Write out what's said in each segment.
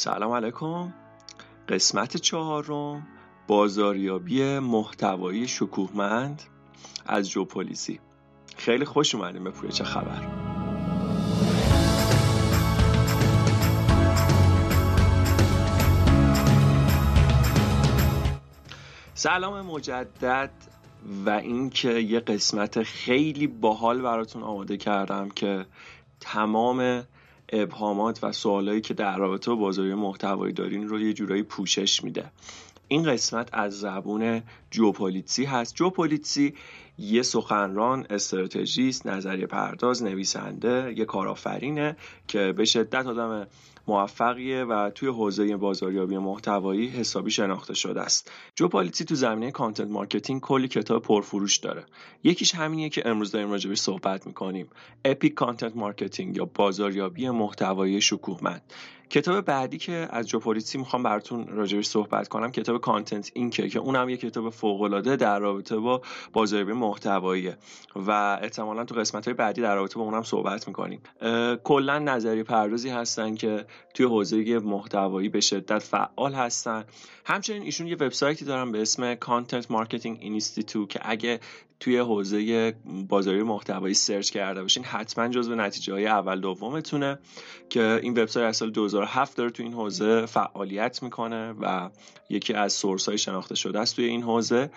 سلام علیکم. قسمت چهارم بازاریابی محتوایی شکوهمند از جوپولیسی خیلی خوش اومدیم به پویه چه خبر. سلام مجدد و اینکه یه قسمت خیلی باحال براتون آماده کردم که تمام ابهامات و سوالایی که در رابطه با بازاریابی محتوایی دارین رو یه جورایی پوشش میده. این قسمت از زبون جو پولیتزی هست. جو پولیتزی یه سخنران استراتژیست نظریه پرداز نویسنده یه کارآفرینه که به شدت آدم موفقیه و توی حوزه بازاریابی محتوایی حسابی شناخته شده است. جو پولیتزی تو زمینه content marketing کلی کتاب پرفروش داره. یکیش همینیه که امروز داریم راجبش صحبت می‌کنیم. Epic Content Marketing یا بازاریابی محتوایی شکوهمند. کتاب بعدی که از جو پولیتزی می‌خوام براتون راجبش صحبت کنم کتاب Content Inc که که اونم یه کتاب فوق العاده در رابطه با بازاریابی محتوایی و احتمالا تو قسمت های بعدی در رابطه با اونم صحبت می‌کنیم. کلا نظریه پردازی هستن که توی حوزه محتوایی به شدت فعال هستن. همچنین ایشون یه وبسایتی دارن به اسم Content Marketing Institute که اگه توی حوزه بازاری محتوایی سرچ کرده باشین حتما جزو نتیجه های اول دومتونه که این وبسایت از سال 2007 داره توی این حوزه فعالیت می‌کنه و یکی از سورس های شناخته شده است توی این حوزه.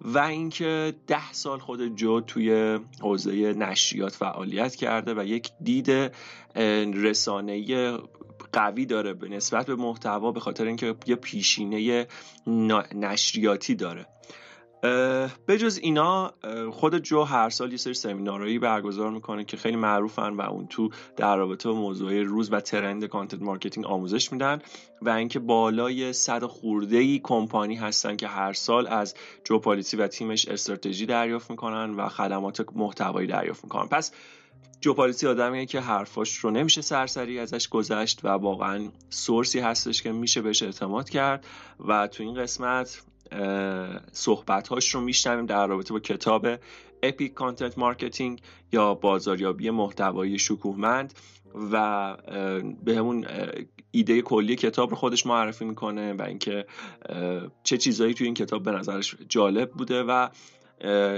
و اینکه ده سال خود جو توی حوزه نشریات فعالیت کرده و یک دید رسانه قوی داره به نسبت به محتوا به خاطر اینکه یه پیشینه نشریاتی داره. به جز اینا خود جو هر سال یه سری سمینارهایی برگزار می‌کنه که خیلی معروفن و اون تو در رابطه با موضوع روز و trend content marketing آموزش میدن و اینکه بالای صد خورده ای کمپانی هستن که هر سال از جو پولیتزی و تیمش استراتژی دریافت می‌کنن و خدمات محتوایی دریافت می‌کنن. پس جو پولیتزی آدمیه که حرفاش رو نمیشه سرسری ازش گذشت و واقعا source ی هستش که میشه بهش اعتماد کرد و تو این قسمت صحبت هاش رو میشنویم در رابطه با کتاب Epic Content Marketing یا بازاریابی محتوایی شکوهمند و به همون ایده کلی کتاب رو خودش معرفی می‌کنه و اینکه چه چیزایی توی این کتاب به نظرش جالب بوده و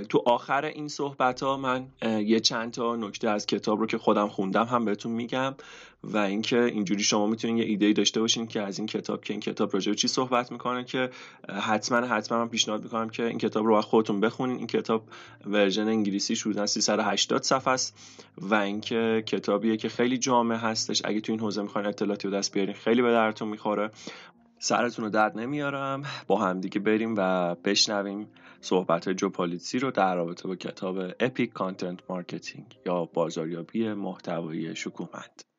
تو آخر این صحبت ها من یه چند تا نکته از کتاب رو که خودم خوندم هم بهتون میگم. و اینکه اینجوری شما می‌تونین یه ایده داشته باشین که از این کتاب که این کتاب راجع چی صحبت می‌کنه که حتما حتما من پیشنهاد می‌کنم که این کتاب رو باید خودتون بخونین. این کتاب version انگلیسیش 380 صفحه است و اینکه کتابیه که خیلی جامع هستش. اگه تو این حوزه می‌خواین اطلاعاتی رو دست بیارین خیلی به دردتون می‌خوره. سرتون رو درد نمیارم. با همدیگه بریم و بشنویم صحبت جو پولیتزی رو در رابطه با کتاب Epic Content Marketing یا بازاریابی محتوایی شکوهمند.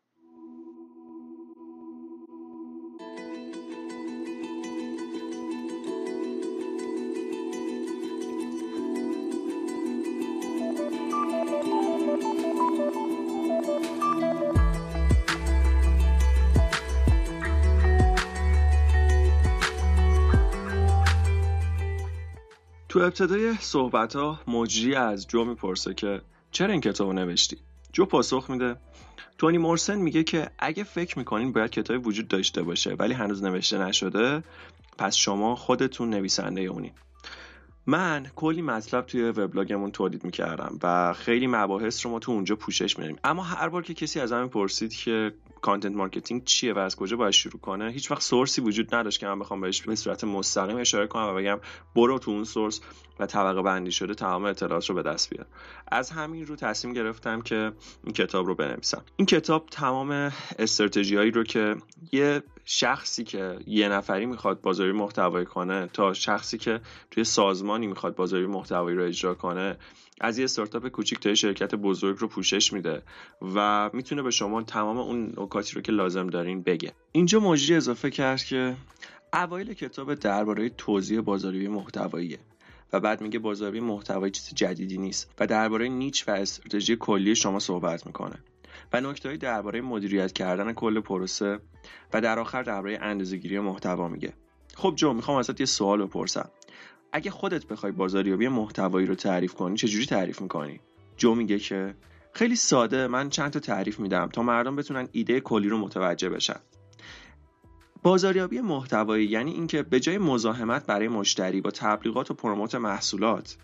تو ابتدای صحبت ها مجری از جو می‌پرسه که چرا این کتاب نوشتی؟ جو پاسخ میده. تونی موریسون میگه که اگه فکر می‌کنین باید کتابی وجود داشته باشه ولی هنوز نوشته نشده پس شما خودتون نویسنده اونین من کلی مطلب توی وبلاگمون تولید می‌کردم و خیلی مباحث رو ما تو اونجا پوشش میدیم. اما هر بار که کسی از من پرسید که content marketing چیه و از کجا باید شروع کنه؟ هیچ وقت source ی وجود نداشت که من بخوام بهش به صورت مستقیم اشاره کنم و بگم برو تو اون سورس و طبقه بندی شده تمام اطلاعات رو به دست بیار از همین رو تصمیم گرفتم که این کتاب رو بنویسم. این کتاب تمام استراتژیایی رو که یه شخصی که یه نفری می‌خواد بازاری محتوایی کنه تا شخصی که توی سازمانی می‌خواد بازاری محتوایی رو اجرا کنه از یه استارتاپ کوچیک تا شرکت بزرگ رو پوشش میده و می‌تونه به شما تمام اون نکاتی رو که لازم دارین بگه. اینجا مجری اضافه کرد که اوایل کتاب درباره توضیح بازاری محتواییه. و بعد میگه بازاری محتوایی چیز جدیدی نیست و درباره نیچ و استراتژی کلی شما صحبت می‌کنه. و نکتهایی درباره مدیریت کردن کل پروسه و در آخر درباره اندازه‌گیری محتوا میگه. خب جو می‌خوام ازت یه سوال بپرسم. اگه خودت بخوای بازاریابی محتوایی رو تعریف کنی چجوری تعریف می‌کنی؟ جو میگه که خیلی ساده من چند تا تعریف میدم تا مردم بتونن ایده کلی رو متوجه بشن. بازاریابی محتوایی یعنی اینکه به جای مزاحمت برای مشتری با تبلیغات و پروموت محصولات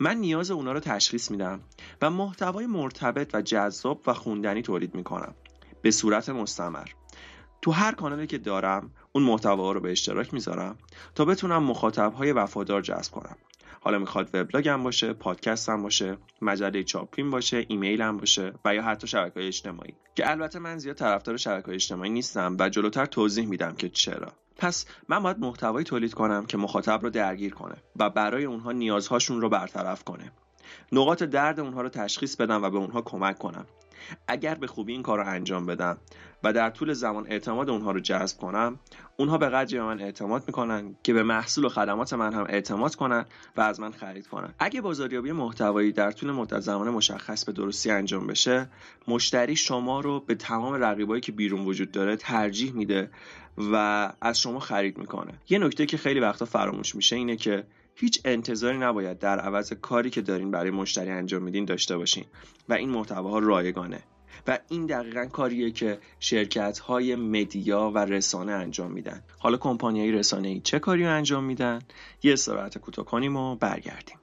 من نیاز اونا رو تشخیص میدم و محتوای مرتبط و جذاب و خوندنی تولید می‌کنم به صورت مستمر. تو هر کانالی که دارم اون محتوا رو به اشتراک می‌ذارم تا بتونم مخاطبهای وفادار جذب کنم. حالا می‌خواد وبلاگم باشه پادکستم باشه مجله چاپین باشه ایمیلم باشه و یا حتی شبکه اجتماعی. که البته من زیاد طرفدار شبکه اجتماعی نیستم و جلوتر توضیح میدم که چرا. پس من باید محتوایی تولید کنم که مخاطب رو درگیر کنه و برای اونها نیازهاشون رو برطرف کنه. نقاط درد اونها رو تشخیص بدم و به اونها کمک کنم. اگر به خوبی این کار رو انجام بدم و در طول زمان اعتماد اونها رو جذب کنم اونها به قدری به من اعتماد می‌کنن که به محصول و خدمات من هم اعتماد کنن و از من خرید کنن. اگه بازاریابی محتوایی در طول مدت زمان مشخص به درستی انجام بشه مشتری شما رو به تمام رقیبایی که بیرون وجود داره ترجیح میده و از شما خرید می‌کنه. یه نکته که خیلی وقتا فراموش میشه اینه که هیچ انتظاری نباید در عوض کاری که دارین برای مشتری انجام میدین داشته باشین. و این محتواها رایگانه. و این دقیقا کاریه که شرکت های مدیا و رسانه انجام میدن. حالا کمپانی های رسانه ای چه کاری انجام میدن؟ یه استراحت کوتاه کنیم و برگردیم.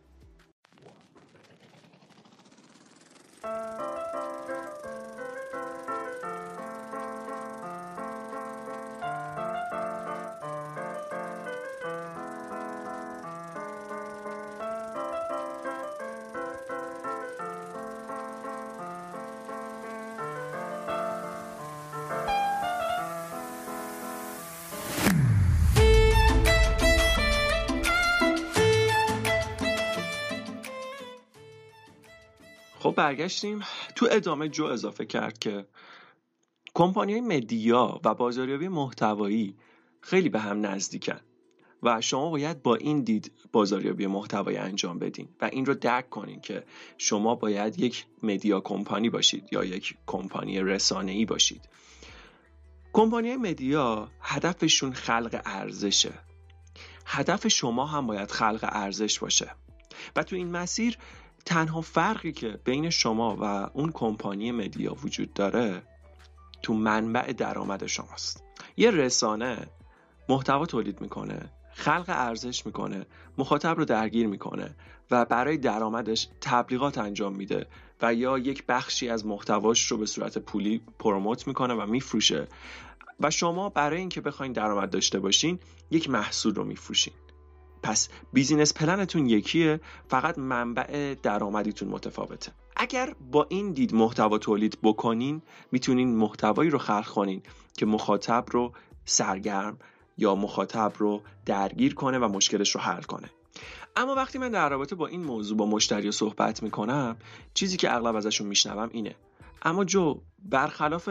برگشتیم تو ادامه جو اضافه کرد که کمپانی مدیا و بازاریابی محتوایی خیلی به هم نزدیکن و شما باید با این دید بازاریابی محتوایی انجام بدین و این رو درک کنین که شما باید یک مدیا کمپانی باشید یا یک کمپانی رسانه ای باشید. کمپانی مدیا هدفشون خلق ارزشه. هدف شما هم باید خلق ارزش باشه. و تو این مسیر تنها فرقی که بین شما و اون کمپانی مدیا وجود داره تو منبع درآمد شماست. یه رسانه محتوا تولید می‌کنه خلق ارزش می‌کنه مخاطب رو درگیر می‌کنه و برای درآمدش تبلیغات انجام میده و یا یک بخشی از محتواش رو به صورت پولی پروموت می‌کنه و میفروشه. و شما برای اینکه بخواین درآمد داشته باشین یک محصول رو میفروشین. پس business plan تون یکیه فقط منبع درآمدتون متفاوته. اگر با این دید محتوا تولید بکنین می‌تونین محتوایی رو خلق کنین که مخاطب رو سرگرم یا مخاطب رو درگیر کنه و مشکلش رو حل کنه. اما وقتی من در رابطه با این موضوع با مشتری صحبت می‌کنم چیزی که اغلب ازشون میشنوم اینه. اما جو برخلاف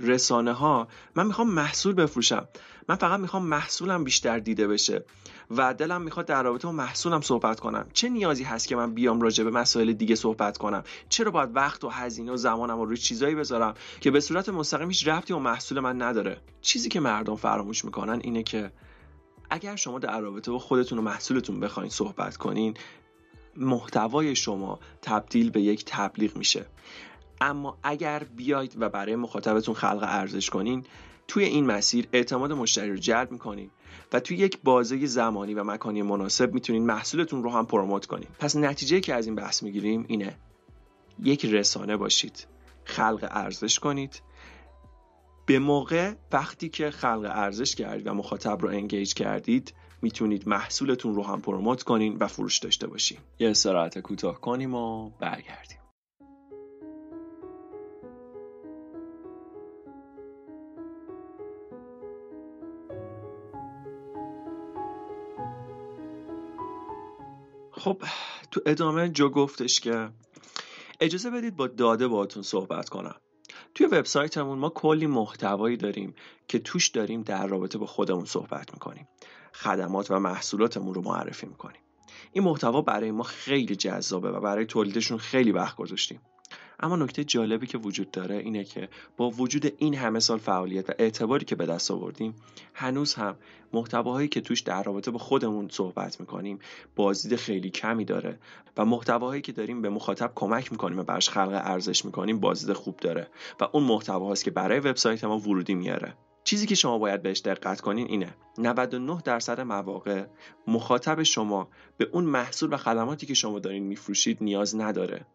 رسانه ها من می‌خوام محصول بفروشم. من فقط می‌خوام محصولم بیشتر دیده بشه. و دلم می‌خواد در رابطه با محصولم صحبت کنم. چه نیازی هست که من بیام راجع به مسائل دیگه صحبت کنم؟ چرا باید وقت و هزینه و زمانم رو روی چیزایی بذارم که به صورت مستقیم هیچ ربطی با محصول من نداره؟ چیزی که مردم فراموش می‌کنن اینه که اگر شما در رابطه با خودتون و محصولتون بخواین صحبت کنین محتوای شما تبدیل به یک تبلیغ میشه. اما اگر بیاید و برای مخاطبتون خلق ارزش کنین توی این مسیر اعتماد مشتری رو جلب می‌کنین. و توی یک بازه زمانی و مکانی مناسب می‌تونین محصولتون رو هم پروموت کنین. پس نتیجه که از این بحث می‌گیریم اینه یک رسانه باشید خلق ارزش کنید. به موقع وقتی که خلق ارزش کردید و مخاطب رو انگیج کردید می‌تونید محصولتون رو هم پروموت کنین و فروش داشته باشین. یه استراحت کوتاه کنیم و برگردیم. خب تو ادامه جو گفتش که اجازه بدید با داده باهاتون صحبت کنم. توی وبسایتمون ما کلی محتوایی داریم که توش داریم در رابطه با خودمون صحبت می‌کنیم. خدمات و محصولاتمون رو معرفی می‌کنیم. این محتوا برای ما خیلی جذابه و برای تولیدشون خیلی وقت گذاشتیم. اما نکته جالبی که وجود داره اینه که با وجود این همه سال فعالیت و اعتباری که به دست آوردیم هنوز هم محتواهایی که توش در رابطه با خودمون صحبت می‌کنیم بازدید خیلی کمی داره و محتواهایی که داریم به مخاطب کمک می‌کنیم و براش خلق ارزش می‌کنیم بازدید خوب داره و اون محتواهاست که برای وبسایت ما ورودی میاره. چیزی که شما باید بهش دقت کنین اینه 99 درصد مواقع مخاطب شما به اون محصول و خدماتی که شما دارین میفروشید نیاز نداره.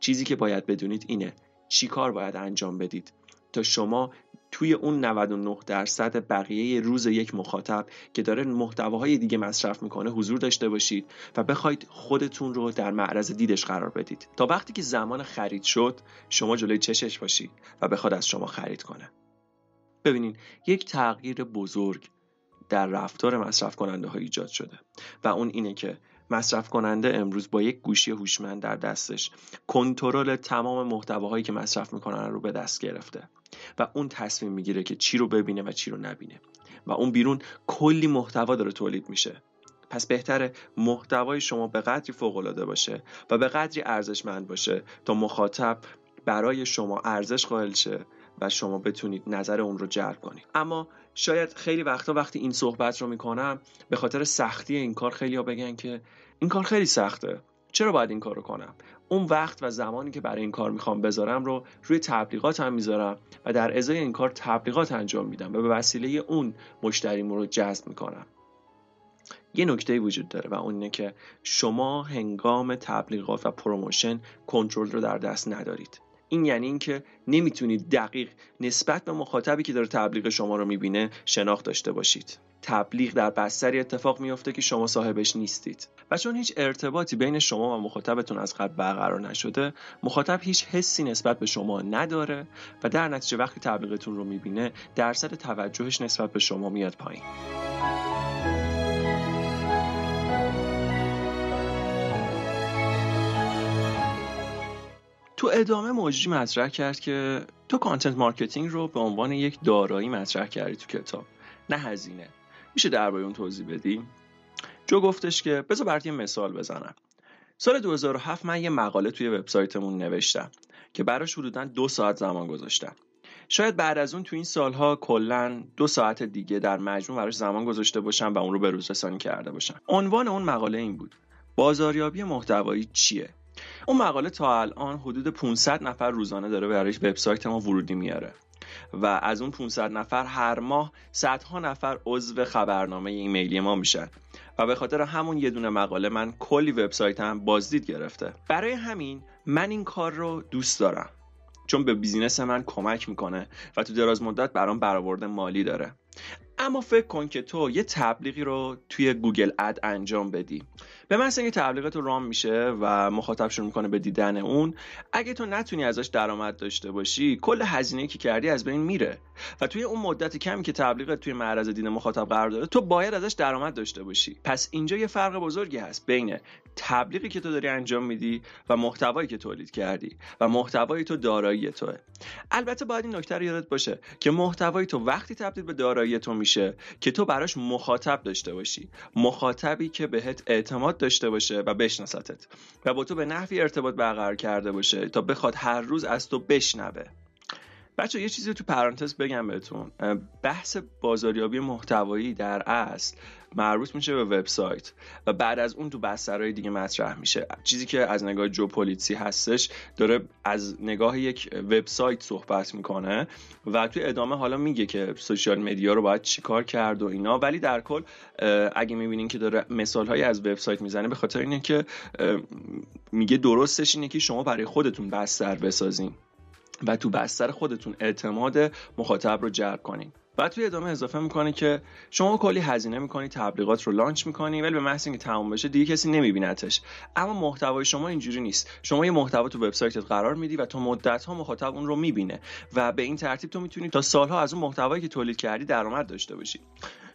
چیزی که باید بدونید اینه. چی کار باید انجام بدید؟ تا شما توی اون 99 درصد بقیه روز یک مخاطب که داره محتواهای دیگه مصرف می‌کنه حضور داشته باشید و بخواید خودتون رو در معرض دیدش قرار بدید. تا وقتی که زمان خرید شد شما جلوی چشش باشید و بخواد از شما خرید کنه. ببینین یک تغییر بزرگ در رفتار مصرف کننده ها ایجاد شده و اون اینه که مصرف کننده امروز با یک گوشی هوشمند در دستش. کنترل تمام محتواهایی که مصرف می‌کنن رو به دست گرفته و اون تصمیم می‌گیره که چی رو ببینه و چی رو نبینه. و اون بیرون کلی محتوا داره تولید میشه. پس بهتره محتوای شما به قدری فوق العاده باشه و به قدری ارزشمند باشه تا مخاطب برای شما ارزش قائل شه و شما بتونید نظر اون رو جلب کنید. اما شاید خیلی وقتا وقتی این صحبت رو می‌کنم به خاطر سختی این کار خیلی بگن که این کار خیلی سخته. چرا باید این کار رو کنم؟ اون وقت و زمانی که برای این کار می‌خوام بذارم رو روی تبلیغات هم می‌ذارم و در ازای این کار تبلیغات انجام میدم و به وسیله اون مشتریامو رو جذب می‌کنم. یه نکته وجود داره و اون اینه که شما هنگام تبلیغات و promotion کنترل رو در دست ندارید. این یعنی اینکه نمی‌تونید دقیق نسبت به مخاطبی که داره تبلیغ شما رو می‌بینه شناخت داشته باشید. تبلیغ در بستری اتفاق میفته که شما صاحبش نیستید. و چون هیچ ارتباطی بین شما و مخاطبتون از قبل برقرار نشده مخاطب هیچ حسی نسبت به شما نداره و در نتیجه وقتی تبلیغتون رو می‌بینه درصد توجهش نسبت به شما میاد پایین. تو ادامه مجری مطرح کرد که تو content marketing رو به عنوان یک دارایی مطرح کردی تو کتاب نه هزینه. میشه درباره اون توضیح بدی؟ جو گفتش که بذار برات یه مثال بزنم. سال 2007 من یه مقاله توی وبسایتمون نوشتم که براش حدودا دو ساعت زمان گذاشتم. شاید بعد از اون تو این سالها کلا دو ساعت دیگه در مجموع براش زمان گذاشته باشم و اون رو به روز رسانی کرده باشم. عنوان اون مقاله این بود. بازاریابی محتوایی چیه؟ اون مقاله تا الان حدود 500 نفر روزانه داره برای وبسایت ما ورودی میاره. و از اون 500 نفر هر ماه صدها نفر عضو خبرنامه ایمیلی ما میشن. و به خاطر همون یه دونه مقاله من کلی وبسایت هم بازدید گرفته. برای همین من این کار رو دوست دارم. چون به business من کمک می‌کنه و تو دراز مدت برام برآورد مالی داره. اما فکر کن که تو یه تبلیغی رو توی Google Ad انجام بدی. به محض اینکه تو ران میشه و مخاطب شروع می‌کنه به دیدن اون اگه تو نتونی ازش درآمد داشته باشی کل هزینه که کردی از بین میره. و توی اون مدت کمی که تبلیغ توی معرض دید مخاطب قرار داره تو باید ازش درآمد داشته باشی. پس اینجا یه فرق بزرگی هست بین تبلیغی که تو داری انجام میدی و محتوایی که تولید کردی و محتوای تو دارایی توه. البته باید این نکته رو یادت باشه که محتوای تو وقتی تبدیل به دارایی تو میشه که تو براش مخاطب داشته باشی. مخاطبی که بهت اعتماد داشته باشه و بشناستت و با تو به نحوی ارتباط برقرار کرده باشه تا بخواد هر روز از تو بشنوه. بچه یه چیزی تو پرانتز بگم بهتون. بحث بازاریابی محتوایی در اصل مربوط میشه به وبسایت و بعد از اون تو بسترهای دیگه مطرح میشه. چیزی که از نگاه جو پولیسی هستش داره از نگاه یک وبسایت صحبت می‌کنه و تو ادامه حالا میگه که سوشیال مدیا رو باید چیکار کرد و اینا. ولی در کل اگه می‌بینین که داره مثال های از وبسایت می‌زنه به خاطر اینه که میگه درستش اینه که شما برای خودتون بستر بسازین. و تو بستر خودتون اعتماد مخاطب رو جلب کنین. بعد توی ادامه اضافه می‌کنه که شما کلی هزینه می‌کنی تبلیغات رو لانچ می‌کنی ولی به محض اینکه تمام بشه دیگه کسی نمیبینتش. اما محتوای شما اینجوری نیست. شما یه محتوا تو وبسایتت قرار میدی و تا مدت ها مخاطب اون رو می‌بینه. و به این ترتیب تو می‌تونی تا سالها از اون محتوایی که تولید کردی درآمد داشته باشی.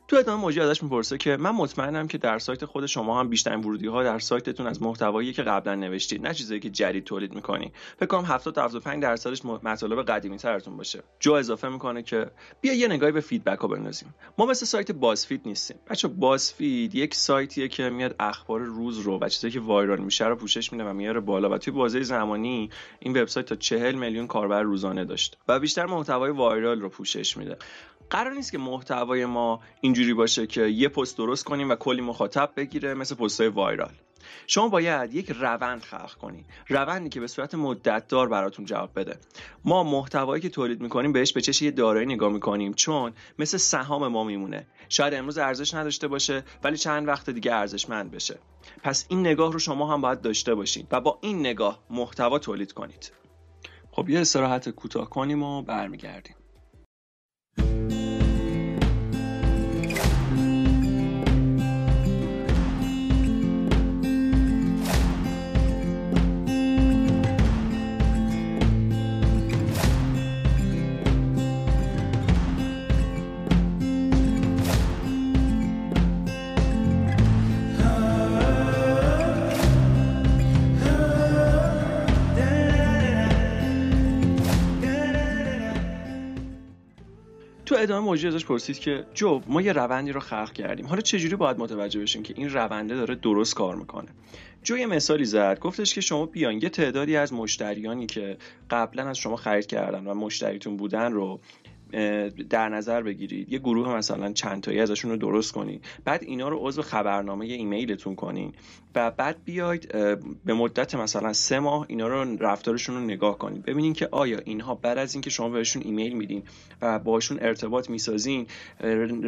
تو ادامه موجی ازش می‌پرسه که من مطمئنم که در سایت خود شما هم بیشترین ورودی ها در سایتتون از محتوایی که قبلا نوشتید نه چیزایی که جدید تولید می‌کنی. فکر کنم 70 تا 75 درصدش مطالب قدیمی ترتون باشه. جو اضافه می‌کنه که بیا یه نگاهی به فیدبک ها بندازیم. ما مثل سایت بازفید نیستیم. بچه بازفید یک سایتیه که میاد اخبار روز رو و چیزایی که وایرال میشه رو پوشش میده و میاره بالا و توی بازه زمانی این وبسایت تا 40 میلیون کاربر روزانه داشت و بیشتر محتوای وایرال رو پوشش میده. قرار نیست که محتوای ما اینجوری باشه که یه پست درست کنیم و کلی مخاطب بگیره مثل پستای وایرال. شما باید یک روند خلق کنی. روندی که به صورت مدتدار براتون جواب بده. ما محتوایی که تولید می‌کنیم بهش به چش یه دارایی نگاه می‌کنیم. چون مثل سهام ما میمونه. شاید امروز ارزش نداشته باشه ولی چند وقت دیگه ارزشمند بشه. پس این نگاه رو شما هم باید داشته باشین و با این نگاه محتوا تولید کنید. خب یه استراحت کوتاه کنیم و برمیگردیم. ادامه موجی ازش پرسید که جو ما یه روندی رو خلق کردیم. حالا چجوری باید متوجه بشیم که این رونده داره درست کار می‌کنه؟ جو یه مثالی زد گفتش که شما بیان یه تعدادی از مشتریانی که قبلا از شما خرید کردن و مشتریتون بودن رو در نظر بگیرید. یه گروه مثلا چند تایی ازشون رو درست کنید بعد اینا رو عضو خبرنامه ایمیلتون کنین. و بعد بیاید به مدت مثلا سه ماه اینا رو رفتارشون رو نگاه کنید ببینین که آیا اینها بعد از اینکه شما بهشون ایمیل میدین و باهاشون ارتباط می‌سازین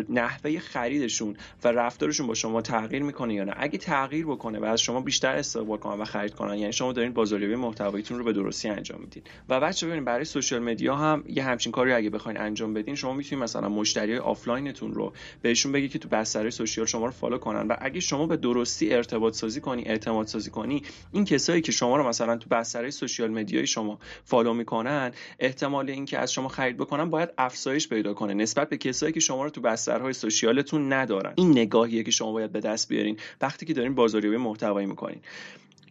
نحوه خریدشون و رفتارشون با شما تغییر می‌کنه یا نه. اگه تغییر بکنه و از شما بیشتر استقبال کنن و خرید کنن یعنی شما دارین بازاریابی محتواییتون رو به درستی انجام میدین. و بچه ببینید برای social media هم یه همچین کاری اگه بخواین انجام بدین شما می‌تونید مثلا مشتری آفلاینتون رو بهشون بگید که تو بستر social شما رو follow کنن و اگه شما به درستی ارتباط سازی کنی اعتماد سازی کنی این کسایی که شما رو مثلا تو بستر social media ی شما follow می‌کنن احتمال اینکه از شما خرید بکنن باید افزایش پیدا کنه نسبت به کسایی که شما رو تو بسترهای سوشیالتون ندارن. این نگاهیه که شما باید به دست بیارین وقتی که دارین بازاریابی محتوایی می‌کنین.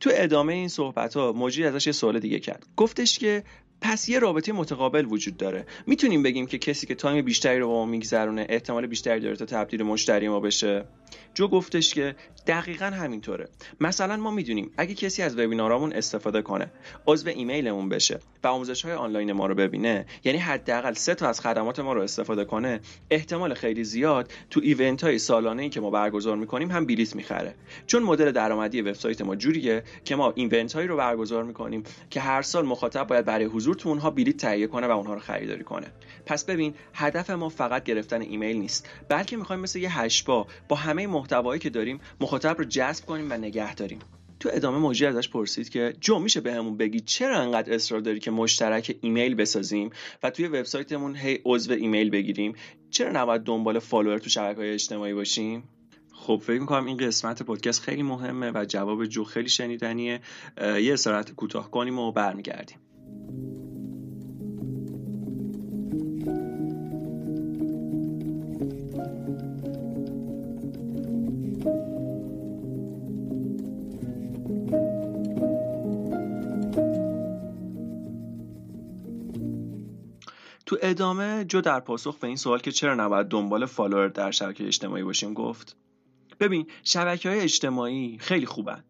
تو ادامه این صحبت ها موجی ازش یه سوال دیگه کرد. گفتش که پس یه رابطه متقابل وجود داره. می‌تونیم بگیم که کسی که تایم بیشتری رو با ما میگذرونه احتمال بیشتری داره تا تبدیل مشتری ما بشه. جو گفتش که دقیقا همینطوره. مثلا ما می‌دونیم اگه کسی از وبینارامون استفاده کنه عضو ایمیلمون بشه و آموزش های آنلاین ما رو ببینه یعنی حداقل سه تا از خدمات ما رو استفاده کنه احتمال خیلی زیاد تو event های سالانه ای که ما برگزار می‌کنیم هم بلیت می‌خره. چون مدل درآمدی وبسایت ما جوریه که ما event هایی رو برگزار می‌کنیم که هر سال مخاطب باید برای تو اونها بلیت تهیه کنه و اونها رو خریداری کنه. پس ببین هدف ما فقط گرفتن ایمیل نیست. بلکه می‌خوایم مثل یه هشت‌پا با همه محتوایی که داریم مخاطب رو جذب کنیم و نگه داریم. تو ادامه مجری ازش پرسید که جو میشه بهمون بگی چرا انقدر اصرار داری که مشترک ایمیل بسازیم و توی وبسایتمون هی عضو ایمیل بگیریم؟ چرا نباید دنبال follower تو شبکه های اجتماعی باشیم؟ خب فکر می‌کنم این قسمت پادکست خیلی مهمه و جواب جو خیلی شنیدنیه. یه استراحت کوتاه کنیم و برمیگردیم. تو ادامه جو در پاسخ به این سوال که چرا نباید دنبال follower در شبکه اجتماعی باشیم گفت؟ ببین شبکه های اجتماعی خیلی خوبن.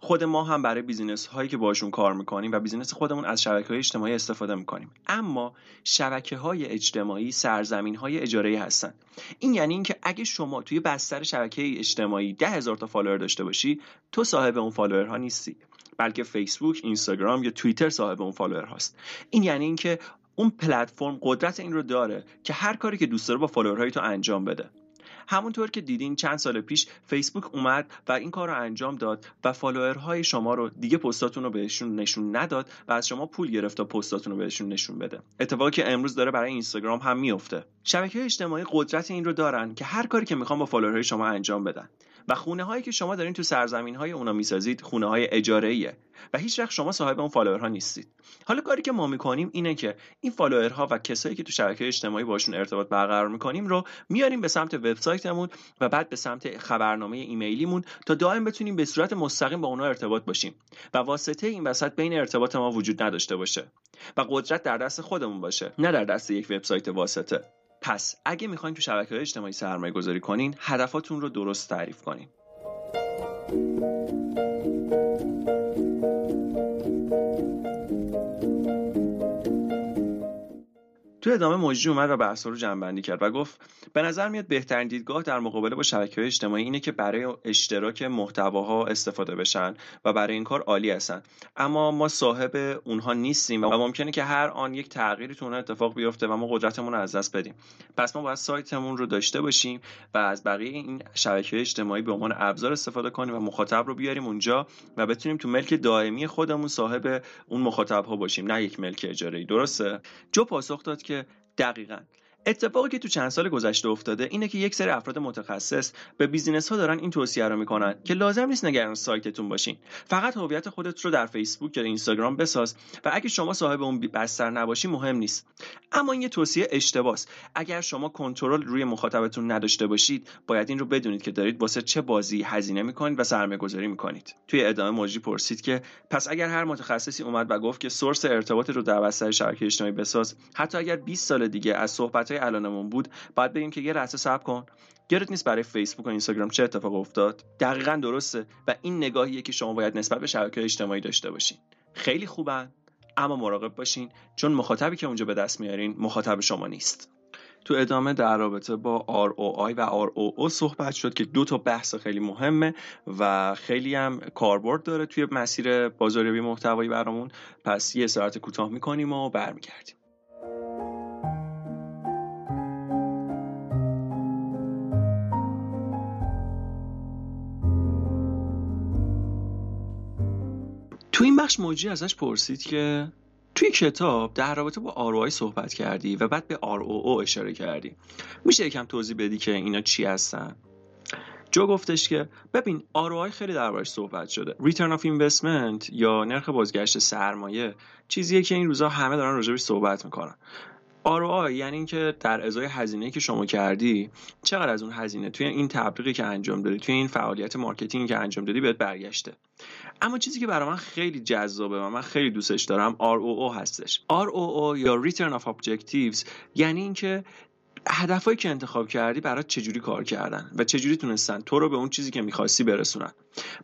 خود ما هم برای business هایی که باشون کار می‌کنیم و business خودمون از شبکه های اجتماعی استفاده می‌کنیم. اما شبکه های اجتماعی سرزمین های اجاره هستن. این یعنی اینکه اگه شما توی بستر شبکه اجتماعی ده هزار تا follower داشته باشی تو صاحب اون follower ها نیستی. بلکه فیسبوک، اینستاگرام یا توییتر صاحب اون follower هاست. این یعنی اینکه اون پلتفرم قدرت این رو داره که هر کاری که دوست داره با follower های تو انجام بده. همونطور که دیدین چند سال پیش فیسبوک اومد و این کار رو انجام داد و follower های شما رو دیگه پستاتون رو بهشون نشون نداد و از شما پول گرفت تا پستاتون رو بهشون نشون بده. اتفاقی که امروز داره برای اینستاگرام هم میفته. شبکه اجتماعی قدرت این رو دارن که هر کاری که می‌خوان با follower های شما انجام بدن. و خونه هایی که شما دارین تو سرزمین های اونا می‌سازید خونه های اجاره ایه و هیچ وقت شما صاحب اون follower ها نیستید. حالا کاری که ما می‌کنیم اینه که این follower ها و کسایی که تو شبکه اجتماعی باشون ارتباط برقرار می‌کنیم رو میاریم به سمت وبسایتمون و بعد به سمت خبرنامه ایمیلیمون تا دائم بتونیم به صورت مستقیم با اونا ارتباط باشیم و واسطه این وسط بین ارتباط ما وجود نداشته باشه و قدرت در دست خودمون باشه نه در دست یک وبسایت واسطه. پس اگه می‌خواین تو شبکه های اجتماعی سرمایه گذاری کنین هدفاتون رو درست تعریف کنین. تو ادامه موجی اومد و بحث رو جنبندی کرد و گفت به نظر میاد بهترین دیدگاه در مقابله با شبکه اجتماعی اینه که برای اشتراک محتواها استفاده بشن و برای این کار عالی هستن. اما ما صاحب اونها نیستیم و ممکنه که هر آن یک تغییری تو اتفاق بیفته و ما قدرتمون رو از دست بدیم. پس ما باید سایتمون رو داشته باشیم و از بقیه این شبکه اجتماعی به عنوان ابزار استفاده کنیم و مخاطب رو بیاریم اونجا و بتونیم تو ملک دائمی خودمون صاحب اون مخاطب ها باشیم نه یک ملک اجاره درسته؟ جو پاسخ داد که دقیقا. اتفاقی که تو چند سال گذشته افتاده اینه که یک سری افراد متخصص به بیزینس ها دارن این توصیه رو می‌کنن که لازم نیست نگران سایتتون باشین. فقط هویت خودت رو در فیسبوک یا اینستاگرام بساز و اگه شما صاحب اون بستر نباشی مهم نیست. اما این یه توصیه اشتباس. اگر شما کنترل روی مخاطبتون نداشته باشید باید این رو بدونید که دارید واسه چه بازی هزینه می‌کنید و سرمایه گذاری می‌کنید. توی ادامه موجی پرسید که پس اگر هر متخصصی اومد و گفت که سورس ارتباط رو در بستر شبکه اجتماعی بساز حتی اگر 20 سال دیگه از صحبت الانمون بود. باید بگیم که یه لحظه صبر کن. گرت نیست برای فیسبوک و اینستاگرام چه اتفاق افتاد؟ دقیقا درسته و این نگاهیه که شما باید نسبت به شبکه اجتماعی داشته باشین. خیلی خوبن اما مراقب باشین چون مخاطبی که اونجا به دست میارین مخاطب شما نیست. تو ادامه در رابطه با ROI و ROO صحبت شد که دو تا بحث خیلی مهمه و خیلی هم کاربرد داره توی مسیر بازاریابی محتوایی برامون. پس یه ساعت کوتاه می‌کنیم و برمیگردیم. تو این بخش موجی ازش پرسید که توی کتاب در رابطه با ROI صحبت کردی و بعد به ROO اشاره کردی. میشه یکم توضیح بدی که اینا چی هستن؟ جو گفتش که ببین ROI خیلی دربارش صحبت شده. Return of Investment یا نرخ بازگشت سرمایه چیزیه که این روزا همه دارن راجبش صحبت می‌کنن. ROI یعنی اینکه در ازای هزینه که شما کردی چقدر از اون هزینه توی این تبلیغی که انجام دادی توی این فعالیت مارکتینگی که انجام دادی بهت برگشته؟ اما چیزی که برای من خیلی جذابه و من خیلی دوستش دارم ROO هستش. ROO یا Return of Objectives یعنی اینکه هدفهایی که انتخاب کردی برات چجوری کار کردن و چجوری تونستن تو رو به اون چیزی که می‌خواستی برسونن.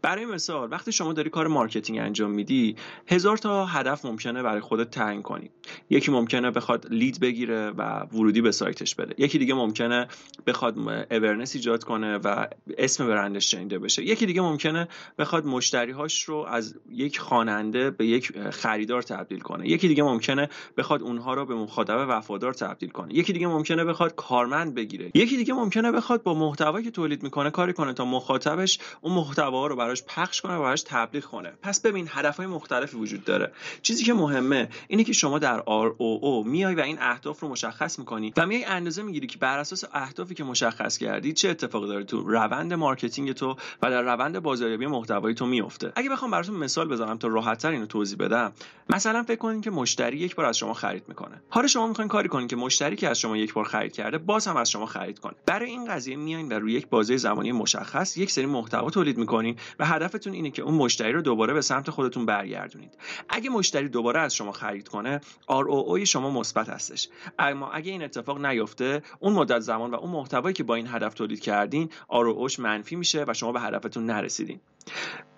برای مثال وقتی شما داری کار marketing انجام میدی هزار تا هدف ممکنه برای خودت تعیین کنی. یکی ممکنه بخواد lead بگیره و ورودی به سایتش بده. یکی دیگه ممکنه بخواد awareness ایجاد کنه و اسم برندش شنیده بشه. یکی دیگه ممکنه بخواد مشتریهاش رو از یک خواننده به یک خریدار تبدیل کنه. یکی دیگه ممکنه بخواد اونها رو به مخاطب وفادار تبدیل کنه. یکی دیگه ممکنه بخواد کارمند بگیره. یکی دیگه ممکنه بخواد با محتوایی که تولید می‌کنه کاری کنه تا مخاطبش اون محتوا رو براش پخش کنه و براش تبلیغ کنه. پس ببین هدفهای مختلفی وجود داره. چیزی که مهمه اینه که شما در ROO میای و این اهداف رو مشخص می‌کنی و میای اندازه می‌گیری که بر اساس اهدافی که مشخص کردی چه اتفاقی داره تو روند marketing تو و در روند بازاریابی محتوای تو میفته اگه بخوام براتون مثال بزنم تا راحتتر اینو توضیح بدم مثلا فکر کنین که مشتری یک بار از شما خرید می‌کنه. حالا شما می‌خواین کاری کنین که مشتری که از شما یک بار خرید کرده باز هم از شما خرید کنه. برای این قضیه میایین و روی یک بازه زمانی مشخص یک سری محتوا تولید می‌کنین و هدفتون اینه که اون مشتری رو دوباره به سمت خودتون برگردونید. اگه مشتری دوباره از شما خرید کنه ROI شما مثبت هستش. اما اگه این اتفاق نیفته اون مدت زمان و اون محتوایی که با این هدف تولید کردین ROIش منفی میشه و شما به هدفتون نرسیدین.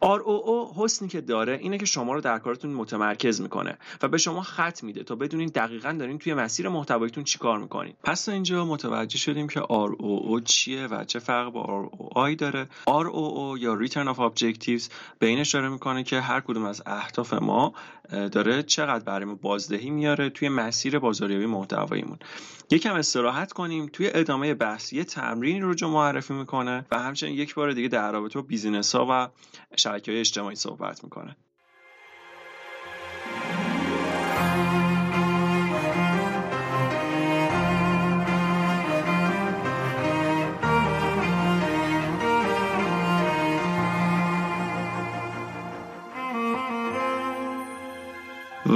ROO حسنی که داره اینه که شما رو در کارتون متمرکز می‌کنه و به شما خط میده تا بدونین دقیقا دارین توی مسیر محتوایتون چیکار می‌کنین. پس اینجا متوجه شدیم که ROO چیه و چه فرق با ROI داره. ROO یا Return of Objectives به این اشاره می‌کنه که هر کدوم از اهداف ما داره چقدر برای ما بازدهی میاره توی مسیر بازاریابی محتواییمون. یکم استراحت کنیم توی ادامه بحث یه تمرین رو جو معرفی می‌کنه و همچنین یک بار دیگه در رابطه با بیزینس ها و شبکه های اجتماعی صحبت می‌کنه.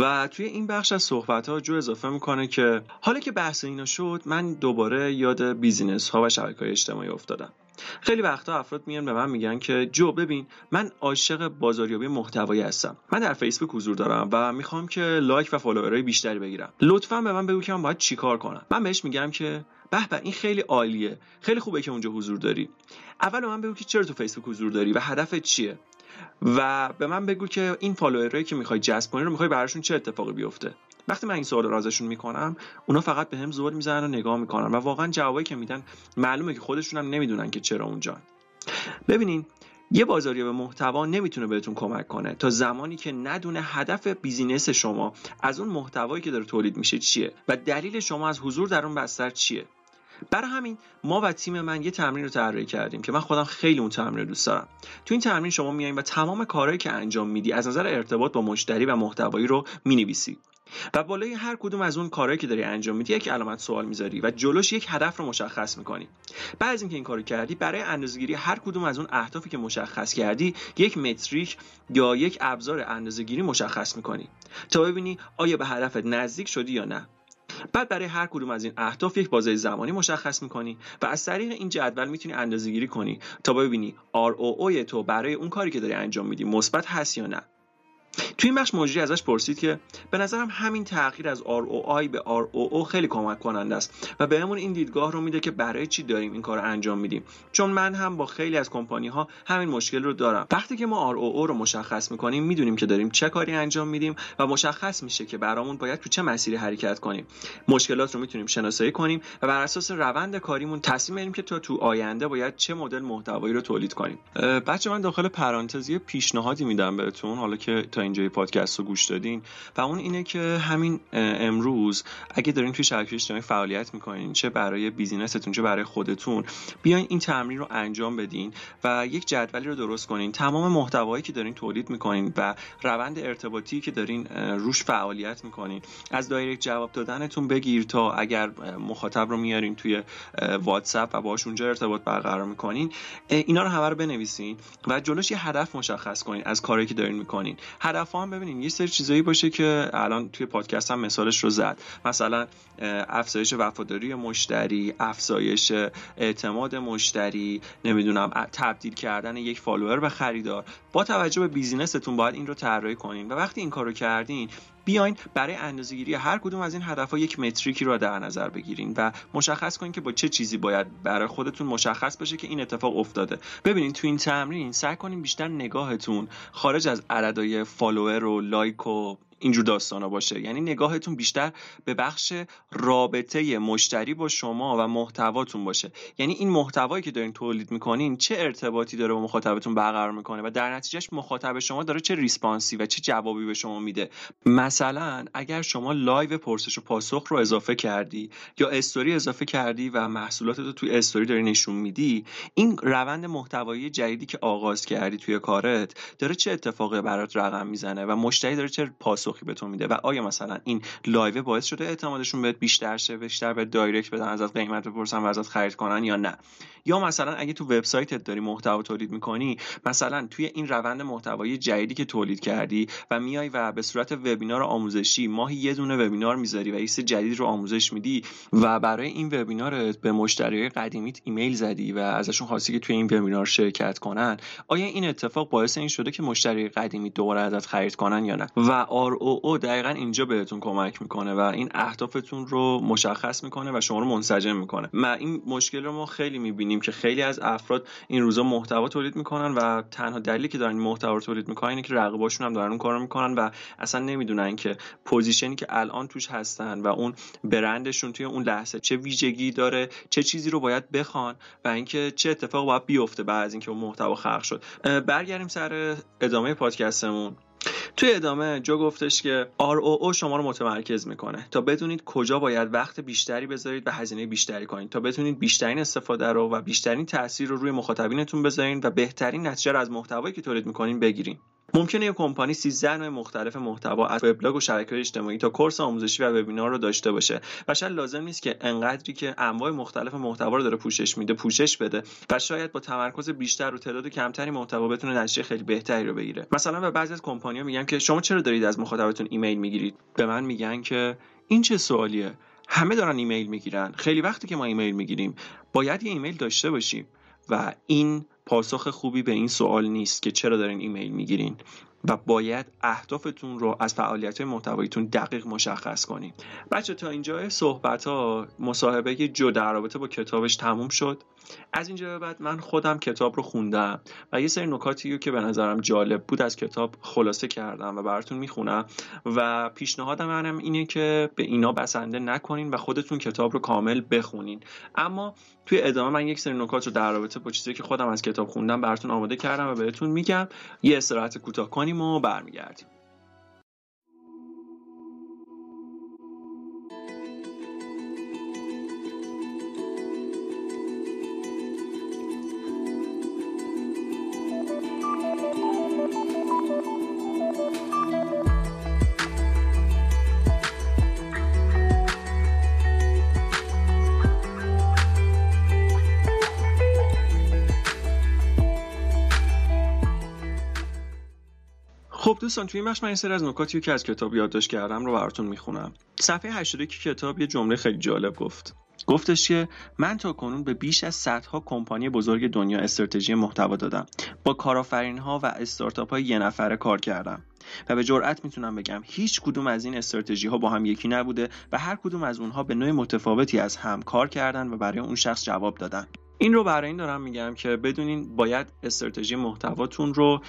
و توی این بخش از صحبت ها جو اضافه می‌کنه که حالا که بحث اینا شد من دوباره یاد بیزینس ها و شبکه های اجتماعی افتادم. خیلی وقتا افراد میان به من میگن که جو ببین من عاشق بازاریابی محتوایی هستم. من در فیسبوک حضور دارم و می‌خوام که like و follower ای بیشتری بگیرم. لطفا به من بگو که من باید چیکار کنم. من بهش میگم که به به این خیلی عالیه. خیلی خوبه که اونجا حضور داری. اول من بگو که چرا تو فیسبوک حضور داری و هدفت چیه؟ و به من بگو که این follower ایی که می‌خوای جذب کنی رو می‌خوای براشون چه اتفاقی بیفته؟ وقتی من این سوال رو ازشون می‌کنم اونا فقط به هم زل می‌زنن و نگاه می‌کنن و واقعا جوابایی که میدن معلومه که خودشون هم نمی‌دونن که چرا اونجا. ببینین یه بازاری به محتوا نمی‌تونه بهتون کمک کنه تا زمانی که ندونه هدف بیزینس شما از اون محتوایی که داره تولید میشه چیه و دلیل شما از حضور در اون بستر چیه. برای همین ما و تیم من یه تمرین رو طراحی کردیم که من خودم خیلی اون تمرین رو دوست دارم. تو این تمرین شما میایین و تمام کارهایی که انجام میدی از نظر ارتباط با مشتری و محتوایی رو می‌نویسی. و بالای هر کدوم از اون کارهایی که داری انجام میدی یک علامت سوال می‌ذاری و جلوش یک هدف رو مشخص می‌کنی. بعد از اینکه این کارو کردی برای اندازهگیری هر کدوم از اون اهدافی که مشخص کردی یک متریک یا یک ابزار اندازهگیری مشخص می‌کنی. تا ببینی آیا به هدفت نزدیک شدی یا نه. بعد برای هر کدوم از این اهداف یک بازه زمانی مشخص می‌کنی و از طریق این جدول می‌تونی اندازه گیری کنی تا ببینی ROI تو برای اون کاری که داری انجام میدی مثبت هست یا نه. توی این بخش مجری ازش پرسید که به نظرم همین تغییر از ROI به ROO خیلی کمک کننده است و بهمون این دیدگاه رو میده که برای چی داریم این کار انجام میدیم. چون من هم با خیلی از کمپانی ها همین مشکل رو دارم. وقتی که ما ROO رو مشخص می‌کنیم می‌دونیم که داریم چه کاری انجام میدیم و مشخص میشه که برامون باید تو چه مسیری حرکت کنیم. مشکلات رو می‌تونیم شناسایی کنیم و بر اساس روند کاریمون تصمیم بگیریم که تو تو آینده باید چه مدل محتوایی رو تولید کنیم. بچه من داخل پرانتزی پیشنهادی میدم بهتون. حالا که تا اینجای پادکست رو گوش دادین. و اون اینه که همین امروز اگه دارین توی شبکه اجتماعی فعالیت می‌کنین چه برای بیزینستون چه برای خودتون بیاین این تمرین رو انجام بدین و یک جدولی رو درست کنین. تمام محتوایی که دارین تولید می‌کنین و روند ارتباطی که دارین روش فعالیت می‌کنین. از دایرکت جواب دادنتون بگیر تا اگر مخاطب رو میارین توی واتساپ و باش اونجا ارتباط برقرار می‌کنین اینا رو همه رو بنویسین و جلوش یه هدف مشخص کنین از کاری که دارین می‌کنین. هدف هم ببینین یه سری چیزایی باشه که الان توی پادکست هم مثالش رو زد. مثلا افزایش وفاداری مشتری افزایش اعتماد مشتری نمی‌دونم تبدیل کردن یک follower به خریدار. با توجه به business تون باید این رو طراحی کنین. و وقتی این کارو کردین بیاین برای اندازه‌گیری هر کدوم از این هدفها یک metric ی رو در نظر بگیرین و مشخص کنین که با چه چیزی باید برای خودتون مشخص بشه که این اتفاق افتاده. ببینین تو این تمرین سعی کنین بیشتر نگاهتون خارج از عددهای follower و like و اینجور داستانا باشه. یعنی نگاهتون بیشتر به بخش رابطه مشتری با شما و محتواتون باشه. یعنی این محتوایی که دارین تولید می‌کنین چه ارتباطی داره با مخاطبتون برقرار می‌کنه و در نتیجهش مخاطب شما داره چه response ی و چه جوابی به شما میده. مثلا اگر شما live پرسش و پاسخ رو اضافه کردی یا استوری اضافه کردی و محصولات رو توی استوری داری نشون میدی این روند محتوایی جدیدی که آغاز کردی توی کارت داره چه اتفاقی برات رقم می‌زنه و مشتری داره چه پاسخ پاسخی به تو میده و آیا مثلا این live باعث شده اعتمادشون بهت بیشتر شه بیشتر به direct بدن ازت قیمت بپرسن و ازت خرید کنن یا نه؟ یا مثلا اگه تو وبسایتت داری محتوا تولید می‌کنی مثلا توی این روند محتوایی جدیدی که تولید کردی و میای و به صورت وبینار آموزشی ماهی یه دونه وبینار می‌ذاری و ایست جدید رو آموزش میدی و برای این وبینارت به مشتریای قدیمیت ایمیل زدی و ازشون خواستی که توی این وبینار شرکت کنن آیا این اتفاق باعث این شده که مشتری قدیمی دوباره ازت خرید کنن یا نه؟ و ROO دقیقا اینجا بهتون کمک می‌کنه و این اهدافتون رو مشخص می‌کنه و شما رو منسجم می‌کنه. ما این مشکل رو ما خیلی می‌بینیم که خیلی از افراد این روزا محتوا تولید می‌کنن و تنها دلیلی که دارن محتوا تولید می‌کنن اینه که رقیباشون هم دارن اون کارو می‌کنن و اصلا نمی‌دونن که position ی که الان توش هستن و اون برندشون توی اون لحظه چه ویژگی داره چه چیزی رو باید بخوان و اینکه چه اتفاق باید بیفته بعد از اینکه اون محتوا خلق شد. برگردیم سر ادامه پادکستمون. توی ادامه جو گفتش که ROO شما رو متمرکز می‌کنه. تا بدونید کجا باید وقت بیشتری بذارید و هزینه بیشتری کنید. تا بتونید بیشترین استفاده رو و بیشترین تاثیر رو روی مخاطبینتون بذارین و بهترین نتیجه رو از محتوایی که تولید می‌کنین بگیرین. ممکنه یک کمپانی 13 نوع مختلف محتوا از وبلاگ و شبکه اجتماعی تا course آموزشی و وبینار رو داشته باشه. و شاید لازم نیست که انقدری که انواع مختلف محتوا رو داره پوشش میده پوشش بده و شاید با تمرکز بیشتر و تعداد کمتری محتوا بتونه نتیجه خیلی بهتری رو بگیره. مثلا به بعضی از کمپانی‌ها میگن که شما چرا دارید از مخاطبتون ایمیل می‌گیرید؟ به من میگن که این چه سوالیه؟ همه دارن ایمیل می‌گیرن. خیلی وقته که ما ایمیل می‌گیریم. باید یه ایمیل داشته باشیم و این پاسخ خوبی به این سوال نیست که چرا دارین ایمیل می‌گیرین و باید اهدافتون رو از فعالیت محتواییتون دقیق مشخص کنید بچه تا اینجا صحبت ها مصاحبه جو در رابطه با کتابش تموم شد. از اینجا به بعد من خودم کتاب رو خوندم و یه سری نکاتی رو که به نظرم جالب بود از کتاب خلاصه کردم و براتون می‌خونم و پیشنهاد منم اینه که به اینا بسنده نکنین و خودتون کتاب رو کامل بخونین. اما توی ادامه من یک سری نکات رو در رابطه با چیزی که خودم از کتاب خوندم براتون آماده کردم و بهتون میگم. یه استراحت کوتاه کنیم و برمیگردیم. دوستان توی این من این سری از نکاتی که از کتاب یادداشت کردم رو براتون می‌خونم. صفحه 81 کتاب یه جمله خیلی جالب گفت. گفتش که من تا کنون به بیش از صدها کمپانی بزرگ دنیا استراتژی محتوا دادم. با کارآفرین ها و استارتاپ های یه نفره کار کردم. و به جرئت می‌تونم بگم هیچ کدوم از این استراتژی ها با هم یکی نبوده و هر کدوم از اونها به نوع متفاوتی از هم کار کردن و برای اون شخص جواب دادن. این رو برای این دارم میگم که بدونین باید استراتژی محتواتون رو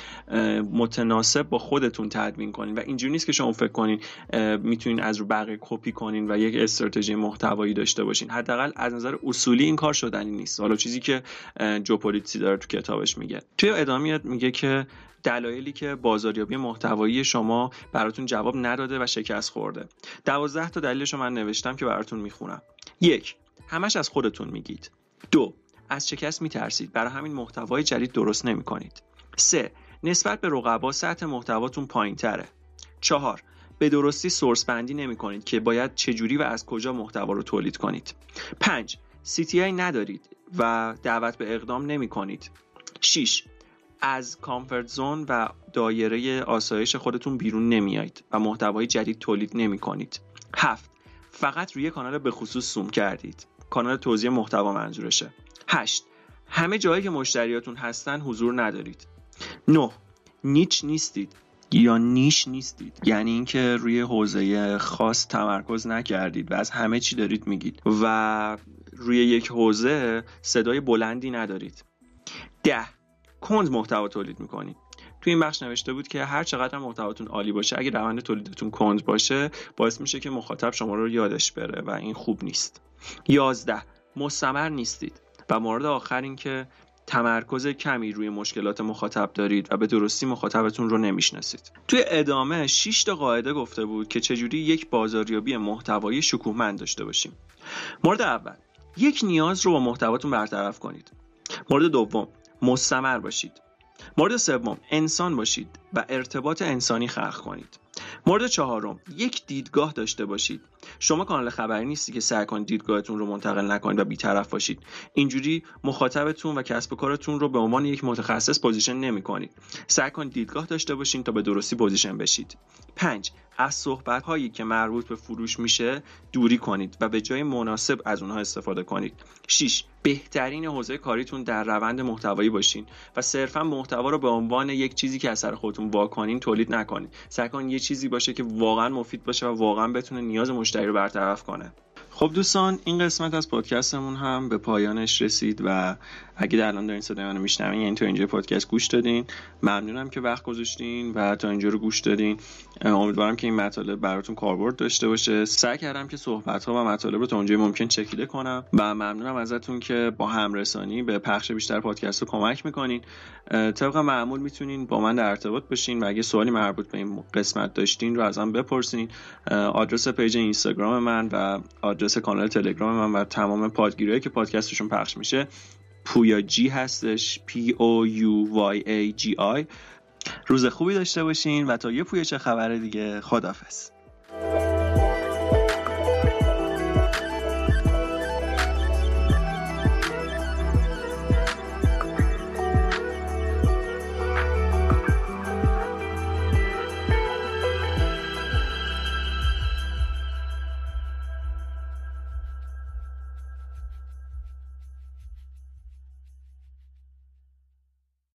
متناسب با خودتون تدوین کنین و اینجوری نیست که شما فکر کنین می‌تونین از رو بقیه کپی کنین و یک استراتژی محتوایی داشته باشین. حداقل از نظر اصولی این کار شدنی نیست. حالا چیزی که جوپولیتسی داره تو کتابش میگه. توی ادامه میگه که دلایلی که بازاریابی محتوایی شما براتون جواب نداده و شکست خورده. دوازده تا دلیلش رو من نوشتم که براتون می‌خونم. یک همش از خودتون میگید. دو از شکست میترسید برای همین محتوای جدید درست نمی کنید. 3. نسبت به رقبا سطح محتواتون پایین تره. 4. به درستی سورس بندی نمی کنید که باید چجوری و از کجا محتوا رو تولید کنید. 5. CTI ندارید و دعوت به اقدام نمی کنید. 6. از کامفورت زون و دایره آسایش خودتون بیرون نمیایید و محتوای جدید تولید نمی کنید. 7. فقط روی کانال به خصوص سوم کردید. کانال توضیح محتوا منظورشه. 8. همه جایی که مشتریاتون هستن حضور ندارید. 9. نیچ نیستید یا نیش نیستید. یعنی اینکه روی حوزه خاص تمرکز نکردید و از همه چی دارید میگید و روی یک حوزه صدای بلندی ندارید. ده. کند محتوا تولید می‌کنید. توی این بخش نوشته بود که هر چقدر محتواتون عالی باشه اگه روند تولیدتون کند باشه باعث میشه که مخاطب شما رو یادش بره و این خوب نیست. یازده. مستمر نیستید. و مورد آخر این که تمرکز کمی روی مشکلات مخاطب دارید و به درستی مخاطبتون رو نمی‌شناسید. توی ادامه 6 تا قاعده گفته بود که چجوری یک بازاریابی محتوایی شکوهمند داشته باشیم. مورد اول یک نیاز رو با محتواتون برطرف کنید. مورد دوم مستمر باشید. مورد سوم انسان باشید و ارتباط انسانی خلق کنید. مورد چهارم یک دیدگاه داشته باشید شما کانال خبری نیستی که سعی کنید دیدگاهتون رو منتقل نکنید و بیطرف باشید. اینجوری مخاطبتون و کسب و کارتون رو به عنوان یک متخصص position نمی کنید سعی کنید دیدگاه داشته باشید تا به درستی position بشید. 5 از صحبت هایی که مربوط به فروش میشه دوری کنید و به جای مناسب از اونها استفاده کنید. 6 بهترین حوزه کاریتون در روند محتوایی باشین و صرفا محتوا رو به عنوان یک چیزی که از سر خودتون واکنین تولید نکنید. سعی کنید یه چیزی باشه که واقعا مفید باشه و واقعا بتونه نیاز مشتری رو برطرف کنه. خب دوستان این قسمت از پادکستمون هم به پایانش رسید و اگه در الان دارین صدای منو میشنوین یعنی تا اینجا پادکست گوش دادین. ممنونم که وقت گذاشتین و تا اینجا رو گوش دادین. امیدوارم که این مطالب براتون کاربرد داشته باشه. سعی کردم که صحبت ها و مطالب رو تا اونجای ممکن چکیده کنم و ممنونم ازتون که با همرسانی به پخش بیشتر پادکست رو کمک می‌کنین. طبق معمول می‌تونین با من در ارتباط باشین و اگه سوالی مربوط به این قسمت داشتین رو ازم بپرسین. آدرس پیج اینستاگرام من و آدرس کانال تلگرام من و تمام پادگیرایی که پادکستشون پخش میشه پویا جی هستش. P O U Y A G I. روز خوبی داشته باشین و تا یه پویا چه خبر دیگه خدافز